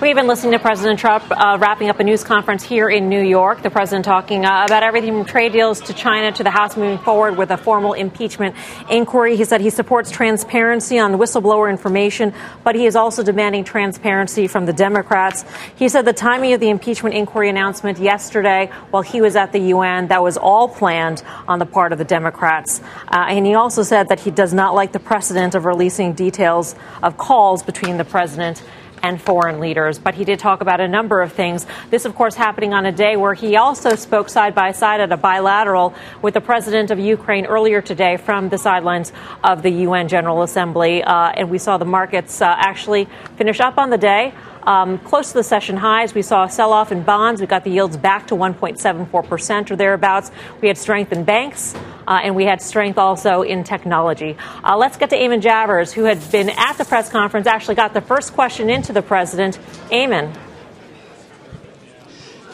We've been listening to President Trump uh, wrapping up a news conference here in New York. The president talking uh, about everything from trade deals to China to the House moving forward with a formal impeachment inquiry. He said he supports transparency on whistleblower information, but he is also demanding transparency from the Democrats. He said the timing of the impeachment inquiry announcement yesterday, while he was at the UN, that was all planned on the part of the Democrats. Uh, and he also said that he does not like the precedent of releasing details of calls between the president and foreign leaders. But he did talk about a number of things. This, of course, happening on a day where he also spoke side by side at a bilateral with the president of Ukraine earlier today from the sidelines of the UN General Assembly. Uh, and we saw the markets uh, actually finish up on the day. Um, close to the session highs, we saw a sell off in bonds. We got the yields back to 1.74% or thereabouts. We had strength in banks, uh, and we had strength also in technology. Uh, let's get to Eamon Javers, who had been at the press conference, actually got the first question into the president. Eamon.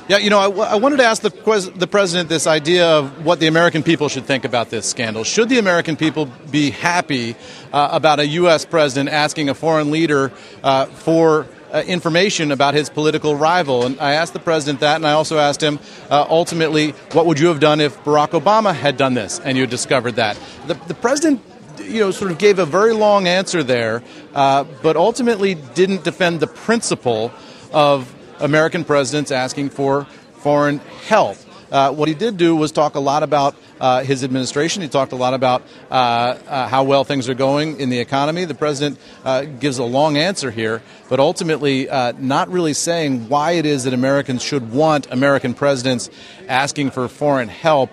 Yeah, you know, I, I wanted to ask the, the president this idea of what the American people should think about this scandal. Should the American people be happy uh, about a U.S. president asking a foreign leader uh, for uh, information about his political rival. And I asked the president that, and I also asked him uh, ultimately, what would you have done if Barack Obama had done this and you had discovered that? The, the president you know, sort of gave a very long answer there, uh, but ultimately didn't defend the principle of American presidents asking for foreign help. Uh, what he did do was talk a lot about uh, his administration. He talked a lot about uh, uh how well things are going in the economy. The president uh, gives a long answer here, but ultimately not really saying why it is that Americans should want American presidents asking for foreign help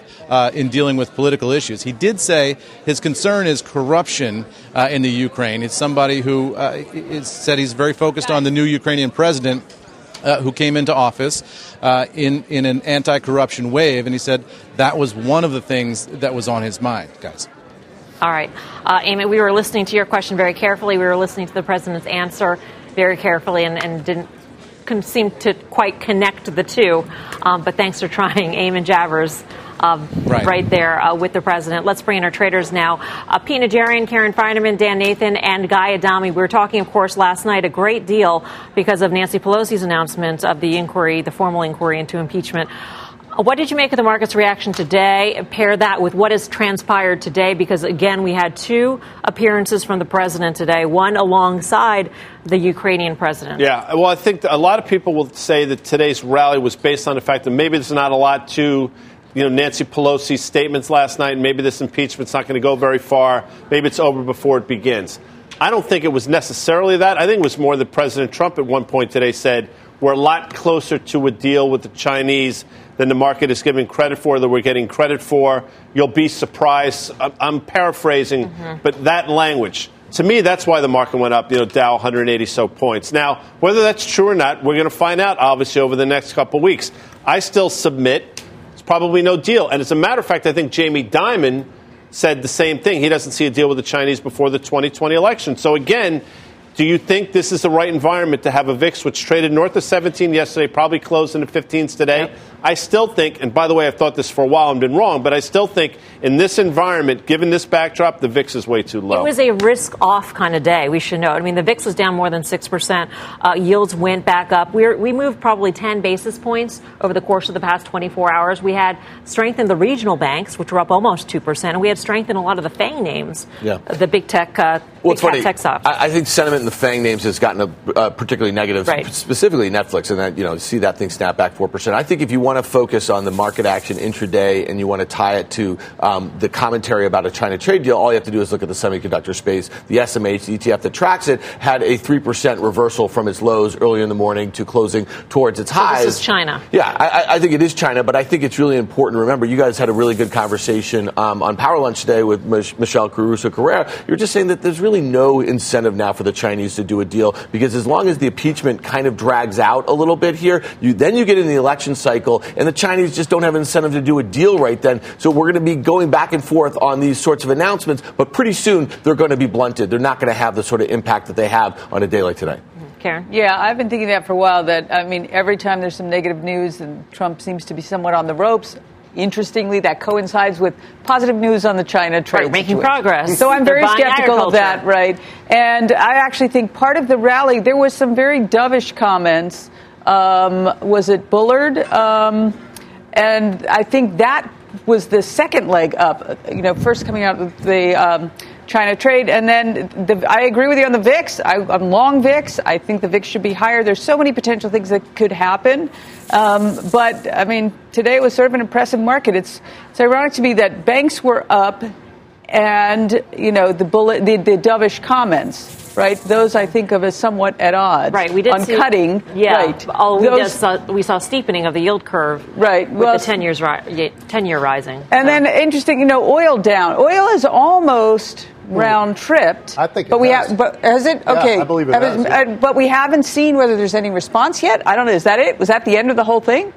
in dealing with political issues. He did say his concern is corruption in the Ukraine. It's somebody who said he's very focused on the new Ukrainian president uh, who came into office uh, in, in an anti corruption wave, and he said that was one of the things that was on his mind, guys. All right. Uh, Eamon, we were listening to your question very carefully. We were listening to the president's answer very carefully and, and didn't seem to quite connect the two. Um, but thanks for trying, Eamon Javers um, right. right. there uh, with the president. Let's bring in our traders now. Uh, Pete Najarian, Karen Finerman, Dan Nathan, and Guy Adami. We were talking, of course, last night a great deal because of Nancy Pelosi's announcement of the inquiry, the formal inquiry into impeachment. What did you make of the market's reaction today? Pair that with what has transpired today, because again, we had two appearances from the president today, one alongside the Ukrainian president. Yeah, well, I think a lot of people will say that today's rally was based on the fact that maybe there's not a lot to you know, Nancy Pelosi's statements last night, and maybe this impeachment's not going to go very far. Maybe it's over before it begins. I don't think it was necessarily that. I think it was more that President Trump at one point today said we're a lot closer to a deal with the Chinese than the market is giving credit for, that we're getting credit for. You'll be surprised. I'm paraphrasing, mm-hmm. but that language. To me, that's why the market went up, you know, Dow 180 so points. Now, whether that's true or not, we're going to find out, obviously, over the next couple of weeks. I still submit it's probably no deal. And as a matter of fact, I think Jamie Dimon said the same thing. He doesn't see a deal with the Chinese before the 2020 election. So again, do you think this is the right environment to have a VIX which traded north of 17 yesterday, probably closed in the 15s today? Yep. I still think, and by the way, I've thought this for a while and been wrong, but I still think in this environment, given this backdrop, the VIX is way too low. It was a risk off kind of day, we should know. I mean, the VIX was down more than 6%. Uh, yields went back up. we we moved probably 10 basis points over the course of the past 24 hours. We had strength in the regional banks, which were up almost 2%, and we had strength in a lot of the FANG names, yeah. the big tech, uh, well, big funny. tech stocks. I, I, think sentiment in the FANG names has gotten a, uh, particularly negative, right. specifically Netflix, and that, you know, see that thing snap back 4%. I think if you want to focus on the market action intraday and you want to tie it to um, the commentary about a China trade deal, all you have to do is look at the semiconductor space. The SMH, the ETF that tracks it, had a 3% reversal from its lows earlier in the morning to closing towards its so highs. This is China. Yeah, I, I, think it is China, but I think it's really important. Remember, you guys had a really good conversation um, on Power Lunch today with Mich- Michelle Caruso Cabrera. You're just saying that there's really no incentive now for the Chinese Chinese to do a deal because as long as the impeachment kind of drags out a little bit here, you, then you get in the election cycle, and the Chinese just don't have incentive to do a deal right then. So we're going to be going back and forth on these sorts of announcements, but pretty soon they're going to be blunted. They're not going to have the sort of impact that they have on a day like today. Karen? Yeah, I've been thinking that for a while. That I mean, every time there's some negative news and Trump seems to be somewhat on the ropes, interestingly, that coincides with positive news on the China trade. Right, making situation. progress. So I'm very skeptical of that, right? And I actually think part of the rally, there was some very dovish comments. Um, was it Bullard? Um, and I think that was the second leg up. You know, first coming out of the. Um, China trade. And then the, I agree with you on the VIX. I, am long VIX. I think the VIX should be higher. There's so many potential things that could happen. Um, but I mean, today was sort of an impressive market. It's it's ironic to me that banks were up, and you know the bullet, the, the dovish comments right? Those I think of as somewhat at odds. Right, we did on see, cutting. Yeah, right. Oh, we, Those, saw, we saw steepening of the yield curve. Right, with well, the ten years ri- ten year rising. And so. then interesting, you know, oil down. Oil is almost round tripped. I think, but we have. But has it? Okay, yeah, I believe it has. Uh, but we haven't seen whether there's any response yet. I don't know. Is that it? Was that the end of the whole thing?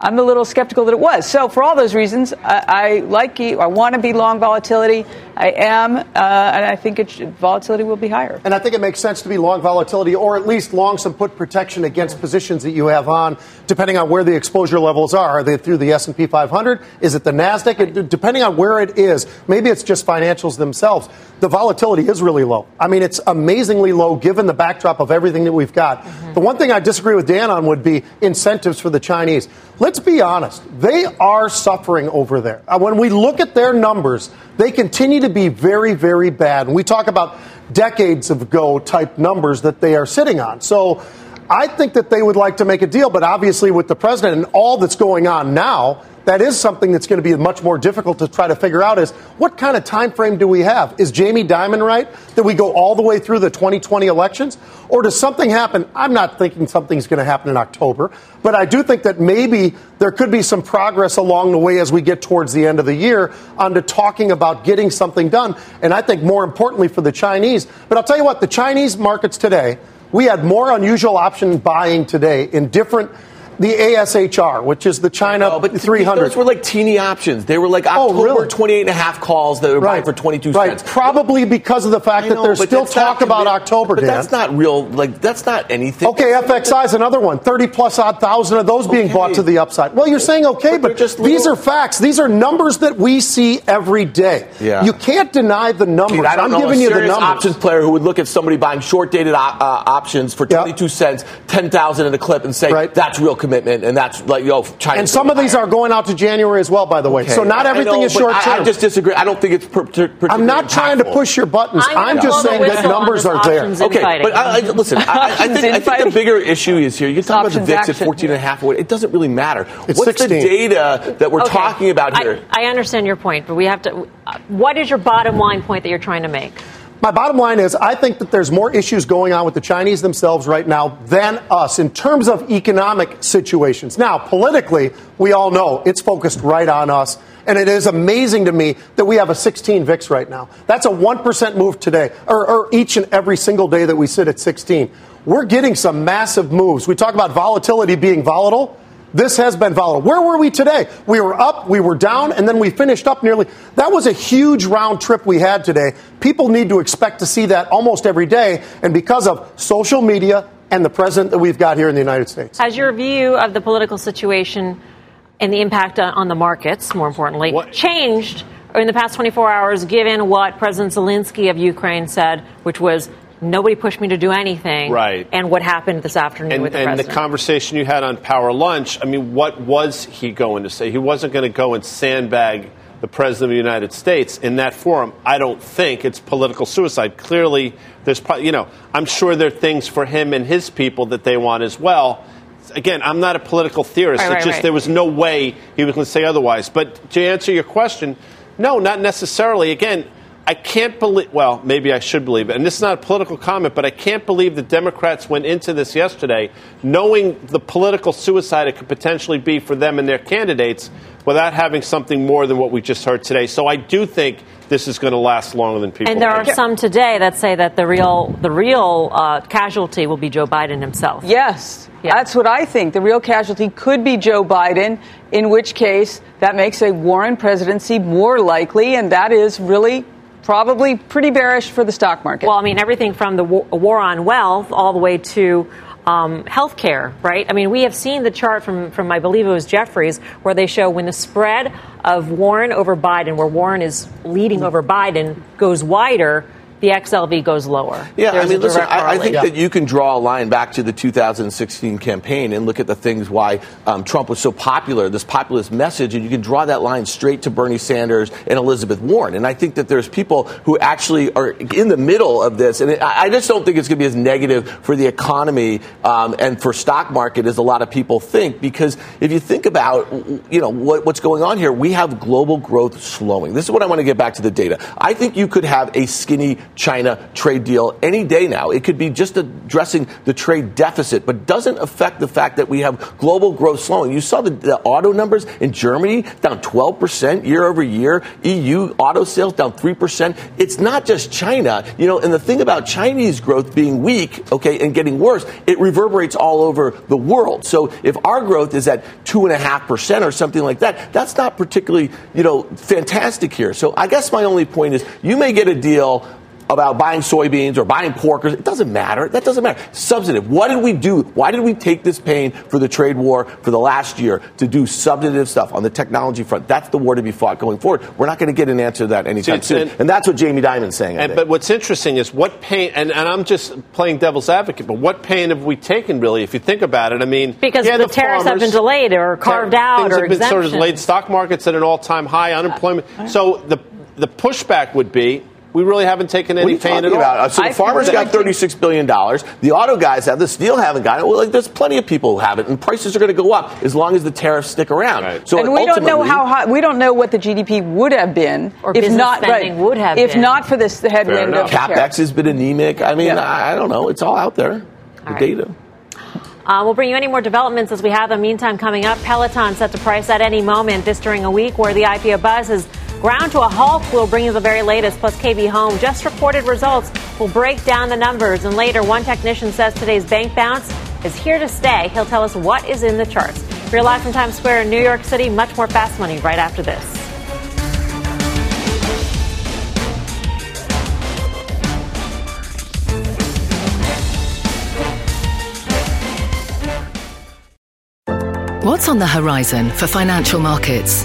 I'm a little skeptical that it was. So, for all those reasons, I, I like you. I want to be long volatility. I am, uh, and I think should, volatility will be higher. And I think it makes sense to be long volatility, or at least long some put protection against positions that you have on, depending on where the exposure levels are. Are they through the S and P 500? Is it the Nasdaq? It, depending on where it is, maybe it's just financials themselves. The volatility is really low. I mean, it's amazingly low given the backdrop of everything that we've got. Mm-hmm. The one thing I disagree with Dan on would be incentives for the Chinese. Let's be honest, they are suffering over there. Uh, when we look at their numbers, they continue to be very, very bad. And we talk about decades ago type numbers that they are sitting on. So I think that they would like to make a deal, but obviously with the president and all that's going on now, that is something that's going to be much more difficult to try to figure out is what kind of time frame do we have? Is Jamie Dimon right that we go all the way through the 2020 elections? Or does something happen? I'm not thinking something's going to happen in October, but I do think that maybe there could be some progress along the way as we get towards the end of the year onto talking about getting something done. And I think more importantly for the Chinese, but I'll tell you what, the Chinese markets today, we had more unusual option buying today in different the ASHR, which is the China oh, but 300. Those were like teeny options. They were like October oh, really? 28 and a half calls that were right. buying for 22 right. cents. Probably because of the fact know, that there's still talk about October, But Dan. that's not real. Like, that's not anything. Okay, FXI is another one. 30 plus odd thousand of those okay. being bought to the upside. Well, you're saying okay, but, but just little... these are facts. These are numbers that we see every day. Yeah. You can't deny the numbers. Dude, I am giving you the numbers. options player who would look at somebody buying short dated uh, options for 22 yep. cents, 10,000 in a clip and say, right. that's real commitment and that's like yo, China. And some of these are going out to January as well, by the way. Okay. So not everything know, is short term. I, I, just disagree. I don't think it's per, per, I'm not trying to push your buttons. I'm, I'm just saying that numbers are there. Okay, but I, listen, I, I, think, I think the bigger issue is here. You talk about the VIX at 14 and a half. It doesn't really matter. It's What's 16. the data that we're okay. talking about here? I, understand your point, but we have to. What is your bottom line point that you're trying to make? My bottom line is I think that there's more issues going on with the Chinese themselves right now than us in terms of economic situations. Now, politically, we all know it's focused right on us. And it is amazing to me that we have a 16 VIX right now. That's a 1% move today, or, or each and every single day that we sit at 16. We're getting some massive moves. We talk about volatility being volatile. This has been volatile. Where were we today? We were up, we were down, and then we finished up nearly. That was a huge round trip we had today. People need to expect to see that almost every day. And because of social media and the president that we've got here in the United States. Has your view of the political situation and the impact on the markets, more importantly, what? changed in the past 24 hours given what President Zelensky of Ukraine said, which was Nobody pushed me to do anything. Right. And what happened this afternoon and, with the President? and president. the conversation you had on Power Lunch, I mean, what was he going to say? He wasn't going to go and sandbag the President of the United States in that forum. I don't think it's political suicide. Clearly, there's, probably you know, I'm sure there are things for him and his people that they want as well. Again, I'm not a political theorist. Right, right, just right. there was no way he was going to say otherwise. But to answer your question, no, not necessarily. Again, I can't believe, well, maybe I should believe it, and this is not a political comment, but I can't believe the Democrats went into this yesterday knowing the political suicide it could potentially be for them and their candidates without having something more than what we just heard today. So I do think this is going to last longer than people. And there think. are some today that say that the real the real uh, casualty will be Joe Biden himself. Yes, yeah. that's what I think. The real casualty could be Joe Biden. In which case, that makes a Warren presidency more likely, and that is really probably pretty bearish for the stock market. Well, I mean, everything from the war on wealth all the way to um, healthcare, right? I mean, we have seen the chart from, from, I believe it was Jefferies, where they show when the spread of Warren over Biden, where Warren is leading over Biden, goes wider, the XLV goes lower. Yeah, There's I mean, listen, I, I, think yeah. that you can draw a line back to the 2016 campaign and look at the things why um, Trump was so popular, this populist message, and you can draw that line straight to Bernie Sanders and Elizabeth Warren. And I think that there's people who actually are in the middle of this, and I just don't think it's going to be as negative for the economy um, and for stock market as a lot of people think. Because if you think about, you know, what, what's going on here, we have global growth slowing. This is what I want to get back to the data. I think you could have a skinny China trade deal any day now. It could be just addressing the trade deficit, but doesn't affect the fact that we have global growth slowing. You saw the, the auto numbers in Germany down 12% year over year. EU auto sales down 3%. It's not just China, you know, and the thing about Chinese growth being weak, okay, and getting worse, it reverberates all over the world. So if our growth is at 2.5% or something like that, that's not particularly, you know, fantastic here. So I guess my only point is you may get a deal about buying soybeans or buying pork. It doesn't matter. That doesn't matter. Substantive. What did we do? Why did we take this pain for the trade war for the last year to do substantive stuff on the technology front? That's the war to be fought going forward. We're not going to get an answer to that anytime See, soon. And, and, that's what Jamie Dimon's saying. And, but what's interesting is what pain, and, and, I'm just playing devil's advocate, but what pain have we taken really, if you think about it? I mean, because yeah, the, the, tariffs farmers, have been delayed or carved out or things or have been sort of delayed. Stock markets at an all time high, unemployment. Uh, so the the pushback would be we really haven't taken any pain at all. About? So the I farmers got $36 billion. The auto guys have, the steel haven't got it. Well, like, there's plenty of people who have it, and prices are going to go up as long as the tariffs stick around. Right. So and we don't know how high, we don't know what the GDP would have been or if not right, would have if been. not for this headwind of capex has been anemic. I mean, yeah. I, I, don't know. It's all out there. The right. data. Uh, we'll bring you any more developments as we have them. Meantime, coming up, Peloton set to price at any moment. This during a week where the IPO buzz is ground to a halt. We'll bring you the very latest. Plus, KB Home just reported results. We'll break down the numbers. And later, one technician says today's bank bounce is here to stay. He'll tell us what is in the charts. We're live from Times Square in New York City. Much more fast money right after this. What's on the horizon for financial markets?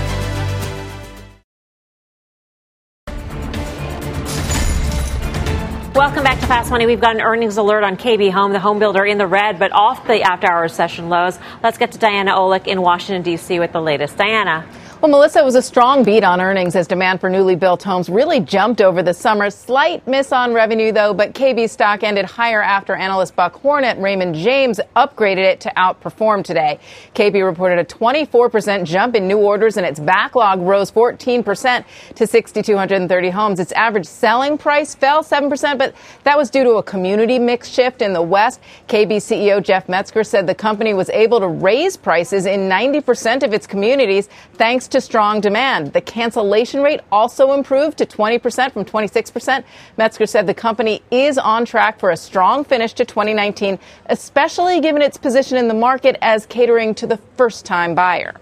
Welcome back to Fast Money. We've got an earnings alert on KB Home, the home builder in the red, but off the after hours session lows. Let's get to Diana Olick in Washington, D.C. with the latest. Diana. Well, Melissa, it was a strong beat on earnings as demand for newly built homes really jumped over the summer. Slight miss on revenue, though, but KB stock ended higher after analyst Buck Horne at Raymond James upgraded it to outperform today. KB reported a 24% jump in new orders and its backlog rose 14% to 6,230 homes. Its average selling price fell 7%, but that was due to a community mix shift in the West. KB CEO Jeff Mezger said the company was able to raise prices in 90% of its communities thanks to strong demand. The cancellation rate also improved to 20% from 26%. Mezger said the company is on track for a strong finish to 2019, especially given its position in the market as catering to the first time buyer.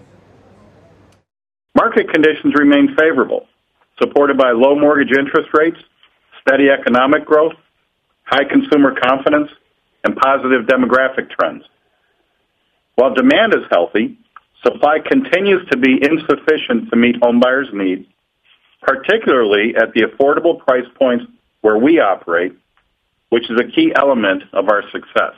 Market conditions remain favorable, supported by low mortgage interest rates, steady economic growth, high consumer confidence, and positive demographic trends. While demand is healthy, Supply continues to be insufficient to meet homebuyers' needs, particularly at the affordable price points where we operate, which is a key element of our success.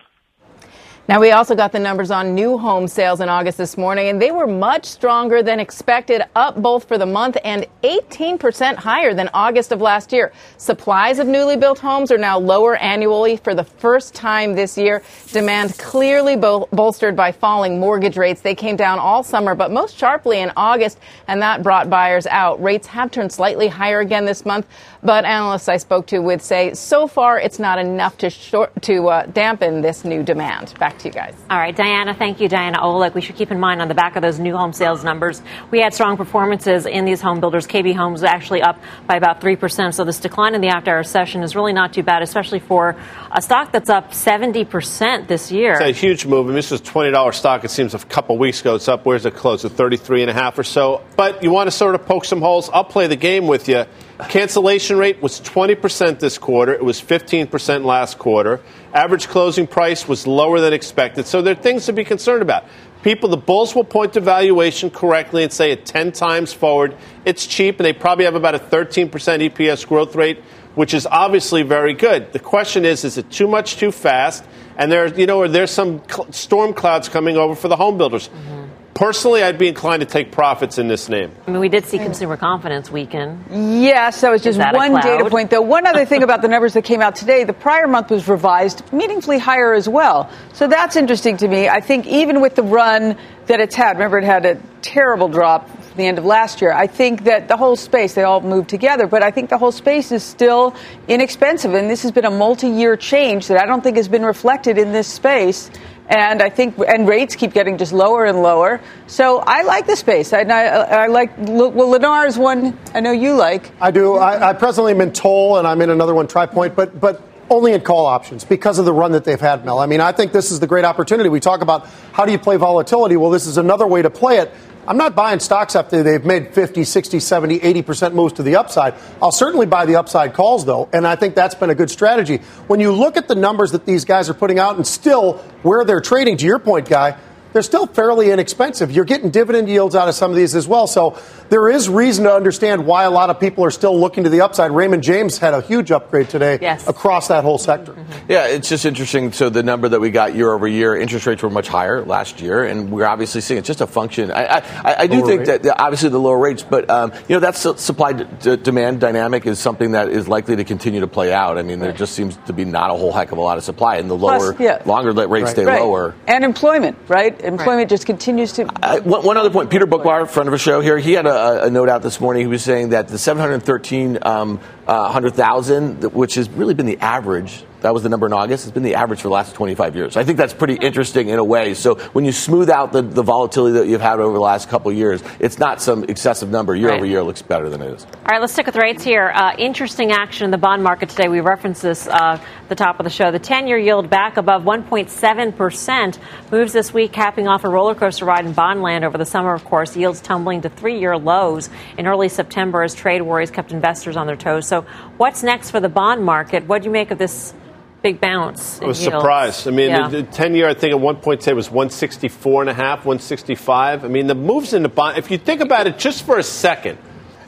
Now, we also got the numbers on new home sales in August this morning, and they were much stronger than expected, up both for the month and 18% higher than August of last year. Supplies of newly built homes are now lower annually for the first time this year. Demand clearly bol- bolstered by falling mortgage rates. They came down all summer, but most sharply in August, and that brought buyers out. Rates have turned slightly higher again this month, but analysts I spoke to would say so far it's not enough to, short, to uh, dampen this new demand. Back to you guys. All right, Diana, thank you, Diana Olick. We should keep in mind on the back of those new home sales numbers, we had strong performances in these home builders. KB Homes actually up by about 3%. So this decline in the after hour session is really not too bad, especially for a stock that's up 70% this year. It's a huge move. I mean, this was $20 stock, it seems, a couple weeks ago. It's up, where's it close? At 33 and a half or so. But you want to sort of poke some holes. I'll play the game with you. Cancellation rate was 20% this quarter. It was 15% last quarter. Average closing price was lower than expected. So there are things to be concerned about. People, the bulls will point to valuation correctly and say at 10 times forward, it's cheap, and they probably have about a 13% EPS growth rate, which is obviously very good. The question is, is it too much too fast? And there, you know, are there some storm clouds coming over for the home builders? Mm-hmm. Personally, I'd be inclined to take profits in this name. I mean, we did see consumer confidence weaken. Yes, that was just that one data point, though. One other thing about the numbers that came out today the prior month was revised meaningfully higher as well. So that's interesting to me. I think even with the run that it's had, remember it had a terrible drop at the end of last year. I think that the whole space, they all moved together, but I think the whole space is still inexpensive. And this has been a multi year change that I don't think has been reflected in this space and I think and rates keep getting just lower and lower. So I like the space. I, I, like well, Lennar is one I know you like. I do. I, I presently am in Toll, and I'm in another one, Tri Pointe, but but only in call options because of the run that they've had, Mel. I mean, I think this is the great opportunity. We talk about how do you play volatility. Well, this is another way to play it. I'm not buying stocks after they've made 50, 60, 70, 80% moves to the upside. I'll certainly buy the upside calls, though, and I think that's been a good strategy. When you look at the numbers that these guys are putting out and still where they're trading, to your point, Guy, they're still fairly inexpensive. You're getting dividend yields out of some of these as well. So there is reason to understand why a lot of people are still looking to the upside. Raymond James had a huge upgrade today yes. across that whole sector. Mm-hmm. Yeah, it's just interesting. So the number that we got year over year, interest rates were much higher last year, and we're obviously seeing it's just a function. I, I, I do lower think rate. that obviously the lower rates, but um, you know that supply d- demand dynamic is something that is likely to continue to play out. I mean, there just seems to be not a whole heck of a lot of supply, and the lower, Plus, yeah. longer that rates right. stay right. lower, and employment, right? Employment right. just continues to. one, one, other point, Peter Boockvar, friend of a show here, he had a, a note out this morning. He was saying that the 713 um, uh, 100,000, which has really been the average that was the number in August. It's been the average for the last 25 years. I think that's pretty interesting in a way. So when you smooth out the, the volatility that you've had over the last couple of years, it's not some excessive number. Year right. over year looks better than it is. All right, let's stick with rates here. Uh, interesting action in the bond market today. We referenced this uh, at the top of the show. The 10 year yield back above 1.7% moves this week, capping off a roller coaster ride in bond land over the summer, of course. Yields tumbling to three year lows in early September as trade worries kept investors on their toes. So, what's next for the bond market? What do you make of this big bounce. I was surprised. I mean, yeah. the, the, 10 year, I think at one point say it was 164 and a half, 165. I mean, the moves in the bond, if you think about it just for a second,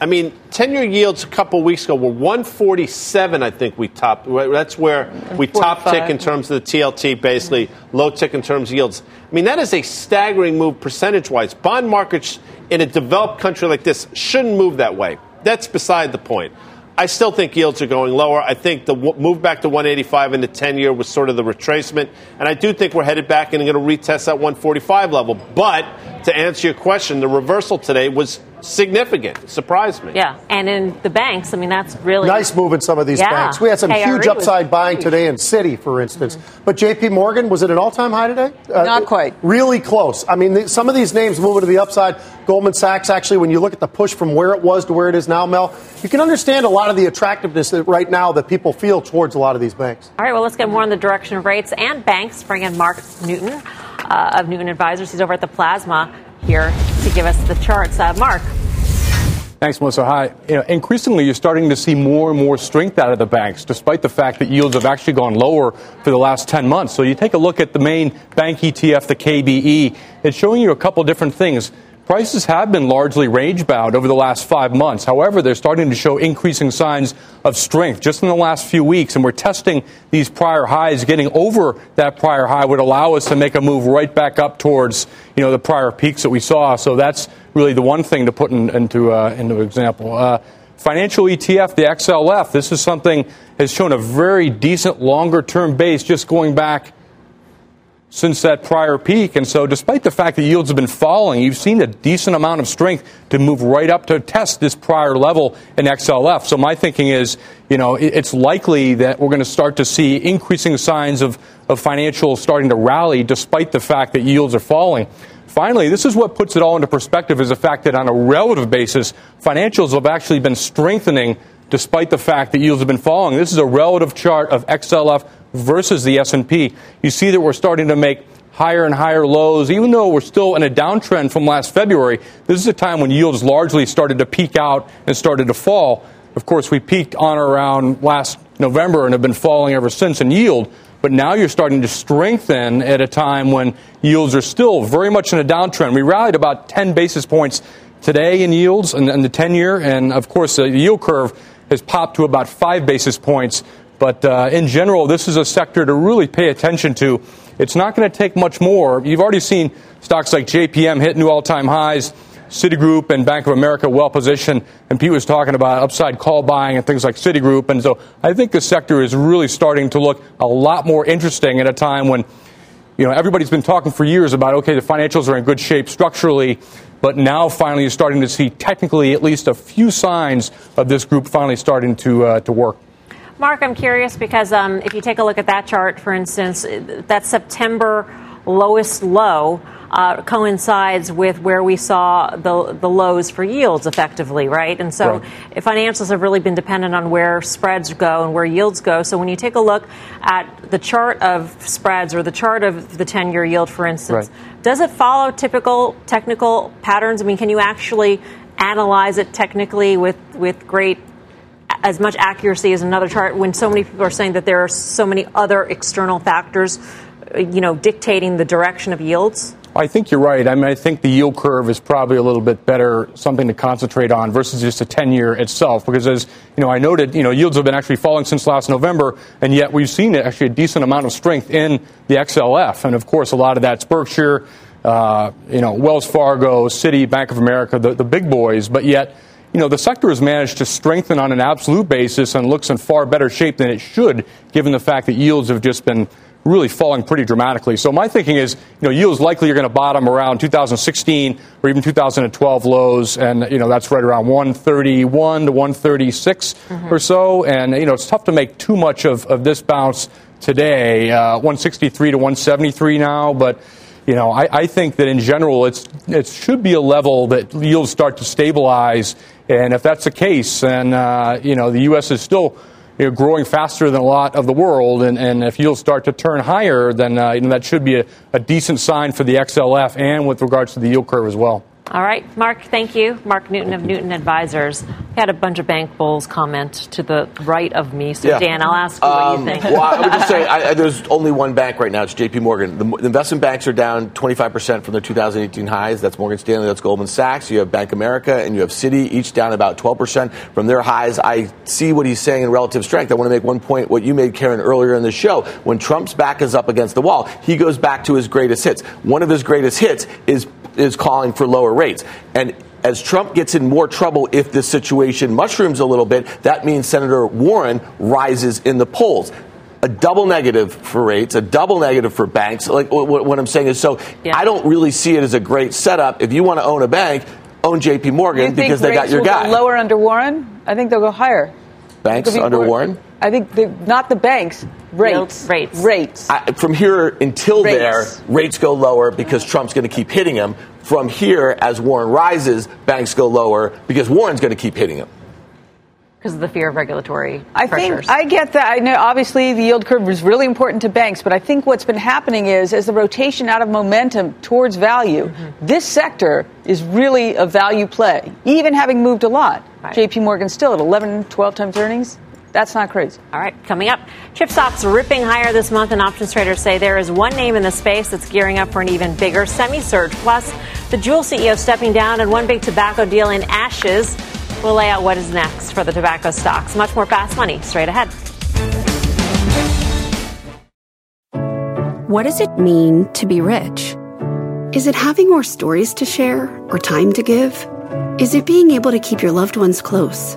I mean, 10 year yields a couple weeks ago were 147, I think we topped. That's where we top tick in terms of the TLT, basically, low tick in terms of yields. I mean, that is a staggering move percentage wise. Bond markets in a developed country like this shouldn't move that way. That's beside the point. I still think yields are going lower. I think the move back to 185 in the 10 year was sort of the retracement. And I do think we're headed back and going to retest that 145 level. But to answer your question, the reversal today was significant. It surprised me. Yeah, and in the banks, I mean, that's really nice move in some of these yeah. banks. We had some KRE huge upside buying huge. today in Citi, for instance. Mm-hmm. But J.P. Morgan was it an all-time high today? Uh, Not quite. Really close. I mean, the, some of these names moving to the upside. Goldman Sachs, actually, when you look at the push from where it was to where it is now, Mel, you can understand a lot of the attractiveness that right now that people feel towards a lot of these banks. All right, well, let's get more on the direction of rates and banks. Bring in Mark Newton uh, of Newton Advisors. He's over at the Plasma here to give us the charts. Uh, Mark. Thanks, Melissa. Hi. You know, increasingly, you're starting to see more and more strength out of the banks, despite the fact that yields have actually gone lower for the last 10 months. So you take a look at the main bank ETF, the KBE. It's showing you a couple different things prices have been largely range bound over the last five months. However, they're starting to show increasing signs of strength just in the last few weeks, and we're testing these prior highs. Getting over that prior high would allow us to make a move right back up towards you know the prior peaks that we saw. So that's really the one thing to put in, into uh, into example. Uh, financial ETF, the XLF, this is something has shown a very decent longer term base just going back since that prior peak. And so, despite the fact that yields have been falling, you've seen a decent amount of strength to move right up to test this prior level in XLF. So, my thinking is, you know, it's likely that we're going to start to see increasing signs of, of financials starting to rally despite the fact that yields are falling. Finally, this is what puts it all into perspective is the fact that on a relative basis, financials have actually been strengthening despite the fact that yields have been falling. This is a relative chart of XLF versus the S&P, you see that we're starting to make higher and higher lows, even though we're still in a downtrend from last February. This is a time when yields largely started to peak out and started to fall. Of course, we peaked on or around last November and have been falling ever since in yield. But now you're starting to strengthen at a time when yields are still very much in a downtrend. We rallied about 10 basis points today in yields in, in the 10 year, and of course, the yield curve has popped to about 5 basis points but uh, in general, this is a sector to really pay attention to. It's not going to take much more. You've already seen stocks like JPM hit new all time highs. Citigroup and Bank of America well positioned, and Pete was talking about upside call buying and things like Citigroup. And so I think the sector is really starting to look a lot more interesting at a time when, you know, everybody's been talking for years about okay, the financials are in good shape structurally, but now finally you're starting to see technically at least a few signs of this group finally starting to uh, to work. Mark, I'm curious because um, if you take a look at that chart, for instance, that September lowest low uh, coincides with where we saw the, the lows for yields effectively, right? And so right. financials have really been dependent on where spreads go and where yields go. So when you take a look at the chart of spreads or the chart of the 10 year yield, for instance, right. does it follow typical technical patterns? I mean, can you actually analyze it technically with, with great as much accuracy as another chart when so many people are saying that there are so many other external factors, you know, dictating the direction of yields? I think you're right. I mean, I think the yield curve is probably a little bit better, something to concentrate on versus just a 10 year itself. Because as, you know, I noted, you know, yields have been actually falling since last November, and yet we've seen actually a decent amount of strength in the XLF. And of course, a lot of that's Berkshire, uh, you know, Wells Fargo, Citi, Bank of America, the, the big boys. But yet, you know, the sector has managed to strengthen on an absolute basis and looks in far better shape than it should, given the fact that yields have just been really falling pretty dramatically. So my thinking is, you know, yields likely are going to bottom around 2016 or even 2012 lows, and you know that's right around 131 to 136 mm-hmm. or so. And you know, it's tough to make too much of, of this bounce today. Uh, 163 to 173 now, but you know, I, I, think that in general, it's it should be a level that yields start to stabilize and if that's the case, then uh, you know the U.S. is still you know, growing faster than a lot of the world, and, and if yields start to turn higher, then uh, you know, that should be a, a decent sign for the XLF and with regards to the yield curve as well. All right, Mark, thank you. Mark Newton of Newton Advisors. We had a bunch of bank bulls comment to the right of me. So, yeah. Dan, I'll ask you um, what you um, think. Well, I would just say I, there's only one bank right now. It's JP Morgan. The, the, investment banks are down 25% from their 2018 highs. That's Morgan Stanley, that's Goldman Sachs. You have Bank America and you have Citi, each down about 12% from their highs. I see what he's saying in relative strength. I want to make one point, what you made, Karen, earlier in the show. When Trump's back is up against the wall, he goes back to his greatest hits. One of his greatest hits is is calling for lower rates. And as Trump gets in more trouble if this situation mushrooms a little bit, that means Senator Warren rises in the polls. A double negative for rates, a double negative for banks. Like what, I'm saying is, so yeah. I don't really see it as a great setup. If you want to own a bank, own J.P. Morgan because they got your guy. lower under Warren? I think they'll go higher. Banks under Warren? I think the, not the banks. Rates. Rates. Rates. I, from here until rates. there, rates go lower because Trump's going to keep hitting them. From here, as Warren rises, banks go lower because Warren's going to keep hitting them because of the fear of regulatory I pressures. think I get that. I know obviously the yield curve is really important to banks, but I think what's been happening is as the rotation out of momentum towards value, mm-hmm. this sector is really a value play, even having moved a lot. Right. JP Morgan still at 11, 12 times earnings. That's not crazy. All right, coming up, chip stocks ripping higher this month, and options traders say there is one name in the space that's gearing up for an even bigger semi surge. Plus, the Juul CEO stepping down, and one big tobacco deal in ashes. We'll lay out what is next for the tobacco stocks. Much more fast money straight ahead. What does it mean to be rich? Is it having more stories to share or time to give? Is it being able to keep your loved ones close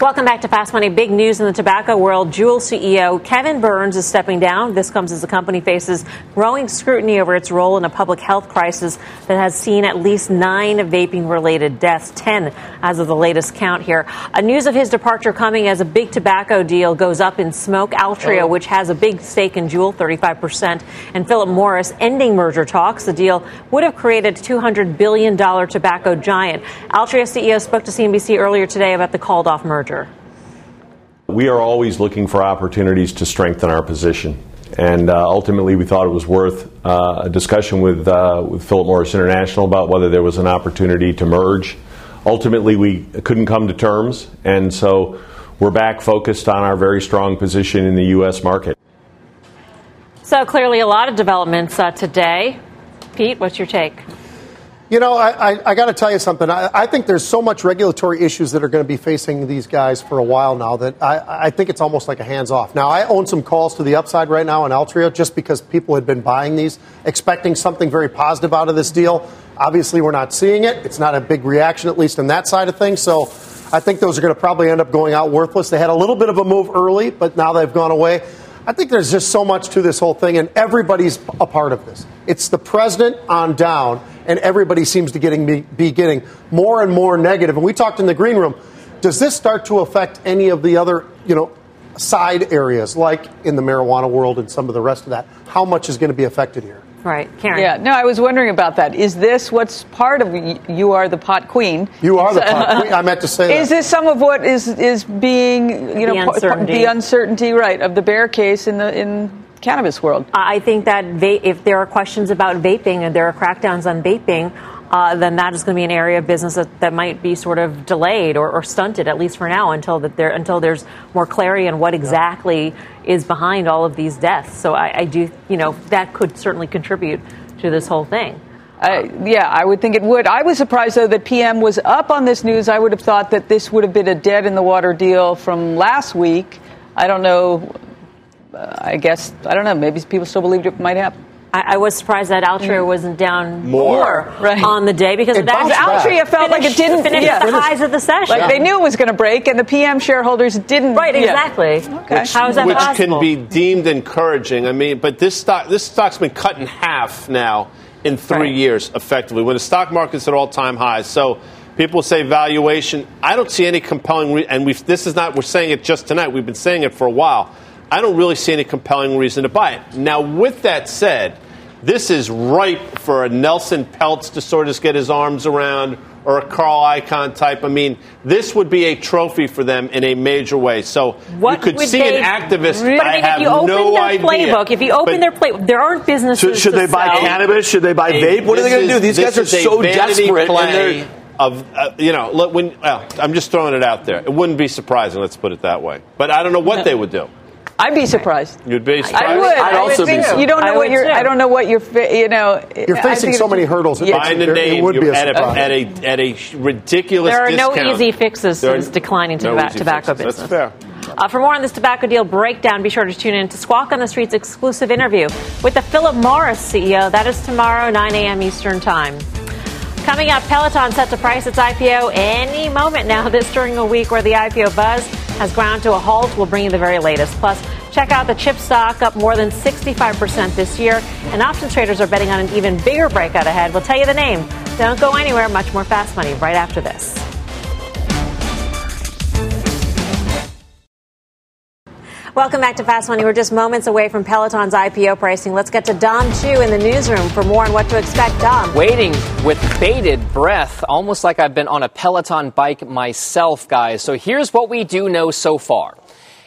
Welcome back to Fast Money. Big news in the tobacco world. Juul CEO Kevin Burns is stepping down. This comes as the company faces growing scrutiny over its role in a public health crisis that has seen at least nine vaping related deaths, 10 as of the latest count here. A news of his departure coming as a big tobacco deal goes up in smoke. Altria, oh. which has a big stake in Juul, 35%, and Philip Morris ending merger talks. The deal would have created a $200 billion tobacco giant. Altria CEO spoke to CNBC earlier today about the called off merger We are always looking for opportunities to strengthen our position. And uh, ultimately, we thought it was worth uh, a discussion with, uh, with Philip Morris International about whether there was an opportunity to merge. Ultimately, we couldn't come to terms, and so we're back focused on our very strong position in the U.S. market. So, clearly, a lot of developments uh, today. Pete, what's your take? You know, I, I, I got to tell you something. I, I, think there's so much regulatory issues that are going to be facing these guys for a while now that I, I think it's almost like a hands off. Now, I own some calls to the upside right now in Altria just because people had been buying these, expecting something very positive out of this deal. Obviously, we're not seeing it. It's not a big reaction, at least in that side of things. So I think those are going to probably end up going out worthless. They had a little bit of a move early, but now they've gone away. I think there's just so much to this whole thing, and everybody's a part of this. It's the president on down, and everybody seems to getting be, be getting more and more negative. And we talked in the green room. Does this start to affect any of the other, you know, side areas, like in the marijuana world and some of the rest of that? How much is going to be affected here? Right, Karen. Yeah, no, I was wondering about that. Is this what's part of you are the pot queen? You are the pot queen. I meant to say. Is this some of what is is being you the know uncertainty. the uncertainty right of the bear case in the in cannabis world? I think that va- if there are questions about vaping and there are crackdowns on vaping. Uh, then that is going to be an area of business that, that might be sort of delayed or, or stunted, at least for now, until that there until there's more clarity on what exactly is behind all of these deaths. So I, I do, you know, that could certainly contribute to this whole thing. Uh, yeah, I would think it would. I was surprised, though, that PM was up on this news. I would have thought that this would have been a dead in the water deal from last week. I don't know. I guess, I don't know. Maybe people still believed it might happen. I, I was surprised that Altria mm. wasn't down more, more right. on the day because it that Altria felt finished, like it didn't finish yeah. the highs of the session. Like yeah. they knew it was going to break, and the PM shareholders didn't. Right, exactly. Yeah. Okay. Which, How is that which possible? can be deemed encouraging. I mean, but this stock this stock's been cut in half now in three right. years, effectively, when the stock market's at all time highs. So people say valuation. I don't see any compelling, re- and this is not, we're saying it just tonight, we've been saying it for a while. I don't really see any compelling reason to buy it. Now, with that said, this is ripe for a Nelson Peltz to sort of get his arms around or a Carl Icahn type. I mean, this would be a trophy for them in a major way. So what you could see an activist. Really, I have if you open no their idea. playbook, if you open their playbook, there aren't businesses. Should, should they buy sell. cannabis? Should they buy vape? What are they going to do? These guys are so desperate. Play of uh, you know, when well, I'm just throwing it out there. It wouldn't be surprising. Let's put it that way. But I don't know what no. they would do. I'd be surprised. You'd be surprised. I would. I'd I also would be. Surprised. You don't know what you're. Too. I don't know what you're. You know. You're facing so many hurdles. Yeah. Find a name. It would be a at, a, at a at a ridiculous. There are discount. no easy fixes to this declining no toba- tobacco fixes. business. That's fair. Uh, for more on this tobacco deal breakdown, be sure to tune in to Squawk on the Street's exclusive interview with the Philip Morris CEO. That is tomorrow, 9 a.m. Eastern Time. Coming up, Peloton set to price its IPO any moment now. This during a week where the IPO buzz has ground to a halt. We'll bring you the very latest. Plus, Check out the chip stock up more than 65% this year, and options traders are betting on an even bigger breakout ahead. We'll tell you the name. Don't go anywhere. Much more fast money right after this. Welcome back to Fast Money. We're just moments away from Peloton's IPO pricing. Let's get to Dom Chu in the newsroom for more on what to expect. Dom. Waiting with bated breath, almost like I've been on a Peloton bike myself, guys. So here's what we do know so far.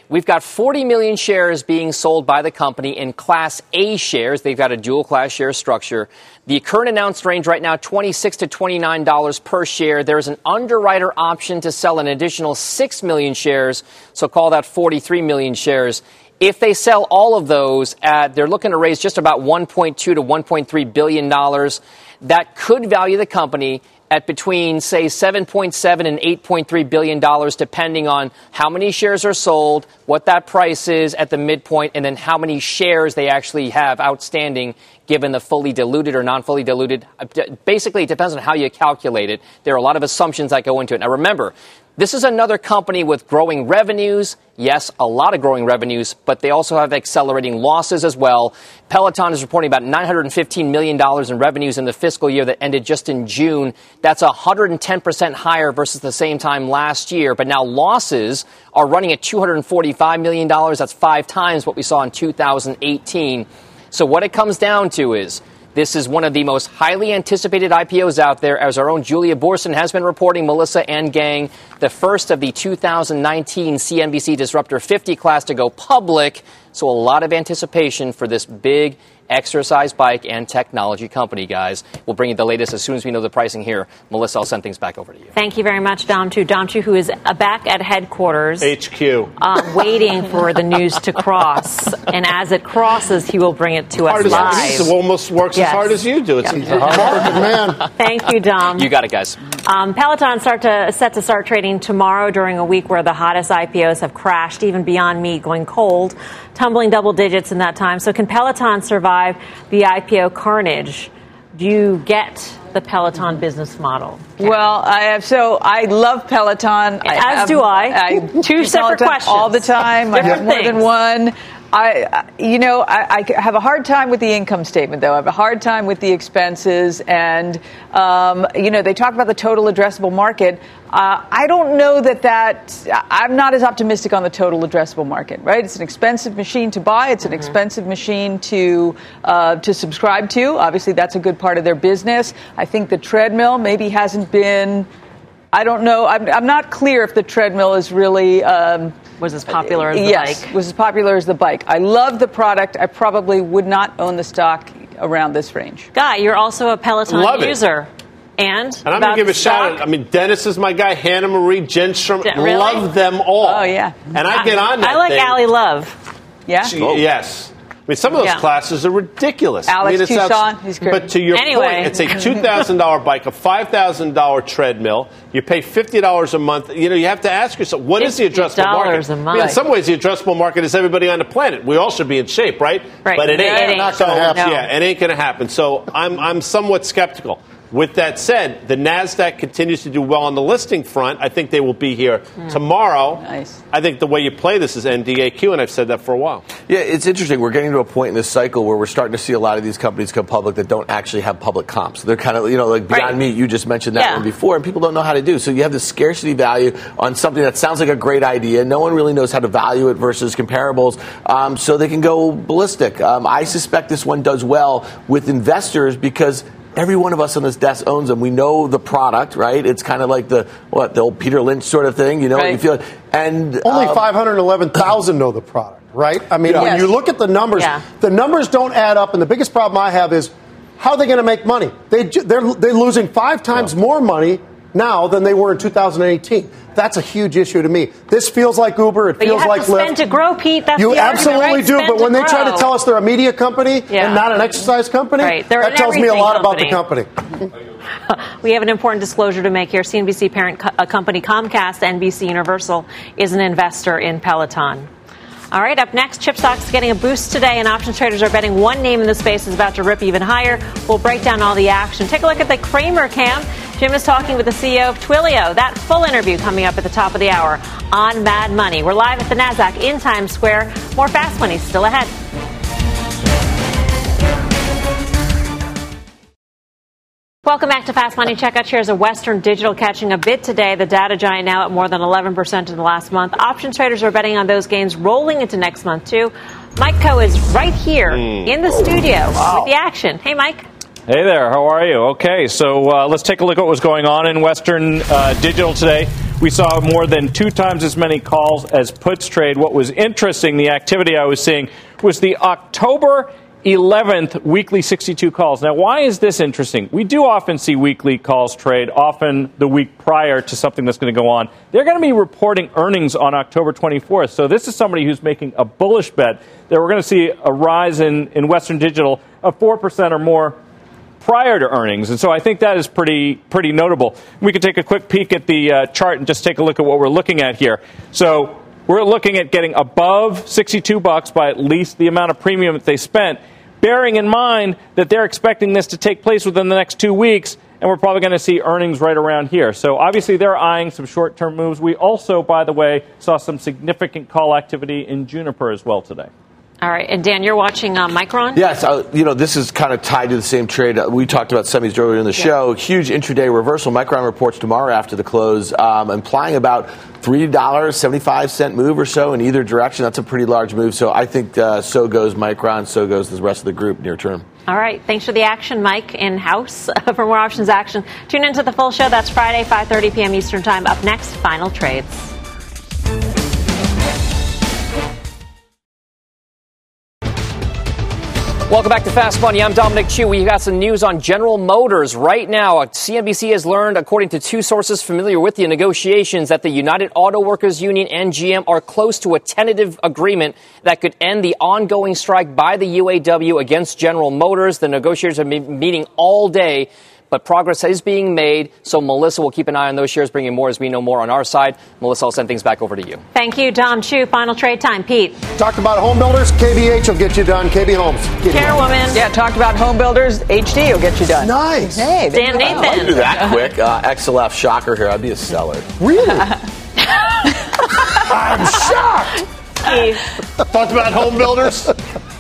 We've got 40 million shares being sold by the company in Class A shares. They've got a dual class share structure. The current announced range right now, 26 to $29 per share. There's an underwriter option to sell an additional 6 million shares, so call that 43 million shares. If they sell all of those, at, they're looking to raise just about 1.2 to 1.3 billion dollars. That could value the company at between, say, 7.7 and 8.3 billion dollars, depending on how many shares are sold, what that price is at the midpoint, and then how many shares they actually have outstanding, given the fully diluted or non-fully diluted. Basically, it depends on how you calculate it. There are a lot of assumptions that go into it. Now, remember, this is another company with growing revenues. Yes, a lot of growing revenues, but they also have accelerating losses as well. Peloton is reporting about $915 million in revenues in the fiscal year that ended just in June. That's 110% higher versus the same time last year. But now losses are running at $245 million. That's five times what we saw in 2018. So what it comes down to is this is one of the most highly anticipated IPOs out there, as our own Julia Boorstin has been reporting, Melissa and gang, the first of the 2019 CNBC Disruptor 50 class to go public. So a lot of anticipation for this big exercise bike and technology company, guys. We'll bring you the latest as soon as we know the pricing here. Melissa, I'll send things back over to you. Thank you very much, Dom Chu. Dom Chu, who is back at headquarters. HQ. Uh, waiting for the news to cross. And as it crosses, he will bring it to hard us live. It almost works yes. as hard as you do. It's yes. a hard man. Thank you, Dom. You got it, guys. Um, Peloton start to, set to start trading tomorrow during a week where the hottest IPOs have crashed, even Beyond Meat going cold, tumbling double digits in that time. So can Peloton survive the IPO carnage? Do you get the Peloton business model? Well, I have so I love Peloton. As have, do I. I Two separate Peloton questions all the time. I have more things. than one. I, you know, I, I, have a hard time with the income statement, though. I have a hard time with the expenses, and um, you know, they talk about the total addressable market. Uh, I don't know that that. I'm not as optimistic on the total addressable market. Right? It's an expensive machine to buy. It's an mm-hmm. expensive machine to uh, to subscribe to. Obviously, that's a good part of their business. I think the treadmill maybe hasn't been. I don't know. I'm, I'm not clear if the treadmill is really. Um, was as popular as the yes, bike. was as popular as the bike. I love the product. I probably would not own the stock around this range. Guy, you're also a Peloton love user. It. And, and I'm going to give a shout out. I mean, Dennis is my guy. Hannah Marie, Jen Strom, really? love them all. Oh yeah. And I, I get on that. I like thing. Ally Love. Yeah. She, yes. I mean, some of those Yeah. classes are ridiculous. Alex I mean, Toussaint, outs- he's great. But to your Anyway. point, it's a two thousand dollar bike, a five thousand dollar treadmill. You pay fifty dollars a month. You know, you have to ask yourself, what is the addressable market? $50 a I mean, in some ways, the addressable market is everybody on the planet. We all should be in shape, right? Right. But it ain't. It ain't. Not So, gonna happen. Yeah, it ain't going to happen. So I'm I'm somewhat skeptical. With that said, the Nasdaq continues to do well on the listing front. I think they will be here tomorrow. Nice. I think the way you play this is NDAQ, and I've said that for a while. Yeah, it's interesting. We're getting to a point in this cycle where we're starting to see a lot of these companies come public that don't actually have public comps. They're kind of, you know, like Beyond Right. Meat, you just mentioned that Yeah. one before, and people don't know how to do. So you have the scarcity value on something that sounds like a great idea. No one really knows how to value it versus comparables, um, so they can go ballistic. Um, I suspect this one does well with investors because every one of us on this desk owns them. We know the product, right? It's kind of like the what the old Peter Lynch sort of thing, you know. Right. You feel and Only um, 511,000 know the product, right? I mean, Yeah. when you look at the numbers, Yeah. the numbers don't add up. And the biggest problem I have is how are they going to make money? They, they're, they're losing five times more money now than they were in 2018. That's a huge issue to me. This feels like Uber. It But you feels have like to spend Lyft. to grow, Pete. That's you argument, absolutely right? do, but when they try to tell us they're a media company Yeah. and not an exercise company, Right. That tells me a lot about the company. company. We have an important disclosure to make here. CNBC parent co- company Comcast, NBC Universal, is an investor in Peloton. All right, up next, chip stocks getting a boost today, and options traders are betting one name in the space is about to rip even higher. We'll break down all the action. Take a look at the Cramer cam Jim is talking with the CEO of Twilio. That full interview coming up at the top of the hour on Mad Money. We're live at the NASDAQ in Times Square. More Fast Money still ahead. Welcome back to Fast Money. Check out shares of Western Digital catching a bit today. The data giant now at more than 11% in the last month. Option traders are betting on those gains rolling into next month, too. Mike Khouw is right here mm. in the studio wow. with the action. Hey, Mike. Hey there, how are you? Okay, so uh, let's take a look at what was going on in Western uh, Digital today. We saw more than two times as many calls as puts trade. What was interesting, the activity I was seeing, was the October 11th weekly 62 calls. Now, why is this interesting? We do often see weekly calls trade, often the week prior to something that's going to go on. They're going to be reporting earnings on October 24th. So, this is somebody who's making a bullish bet that we're going to see a rise in, in Western Digital of 4% or more prior to earnings. And so I think that is pretty, pretty notable. We can take a quick peek at the uh, chart and just take a look at what we're looking at here. So, we're looking at getting above 62 bucks by at least the amount of premium that they spent bearing in mind that they're expecting this to take place within the next two weeks, and we're probably going to see earnings right around here. So obviously they're eyeing some short term moves. We also, by the way, saw some significant call activity in Juniper as well today. All right, and Dan, you're watching uh, Micron. Yes, uh, you know this is kind of tied to the same trade. Uh, we talked about semis earlier in the yeah. show. Huge intraday reversal. Micron reports tomorrow after the close, um, implying about three dollars seventy five cent move or so in either direction. That's a pretty large move. So I think uh, so goes Micron, so goes the rest of the group near term. All right, thanks for the action, Mike in house. for more options action, tune into the full show. That's Friday, 5:30 p.m. Eastern Time. Up next, final trades. Welcome back to Fast Money. I'm Dominic Chu. We've got some news on General Motors right now. CNBC has learned, according to two sources familiar with the negotiations, that the United Auto Workers Union and GM are close to a tentative agreement that could end the ongoing strike by the UAW against General Motors. The negotiators have been meeting all day but progress is being made. So Melissa will keep an eye on those shares, bringing more as we know more on our side. Melissa, I'll send things back over to you. Thank you, Dom Chu. Final trade time, Pete. Talked about home builders. KBH will get you done. KB Homes. Chairwoman. Yeah, talked about home builders. HD will get you done. Nice. Hey, Dan Nathan. I do that quick. Uh, XLF shocker here. I'd be a seller. Really? I'm shocked. Talked about home builders.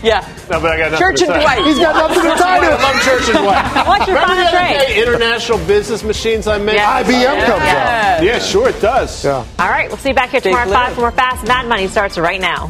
Yeah. No, but I got Church and Dwight. He's got nothing to tie to. I love Church and Dwight. What's your final trade? International business machines I made. Yeah. IBM yeah. comes yeah. up. Yeah, sure it does. Yeah. All right, we'll see you back here tomorrow at 5 for more Fast Mad Money starts right now.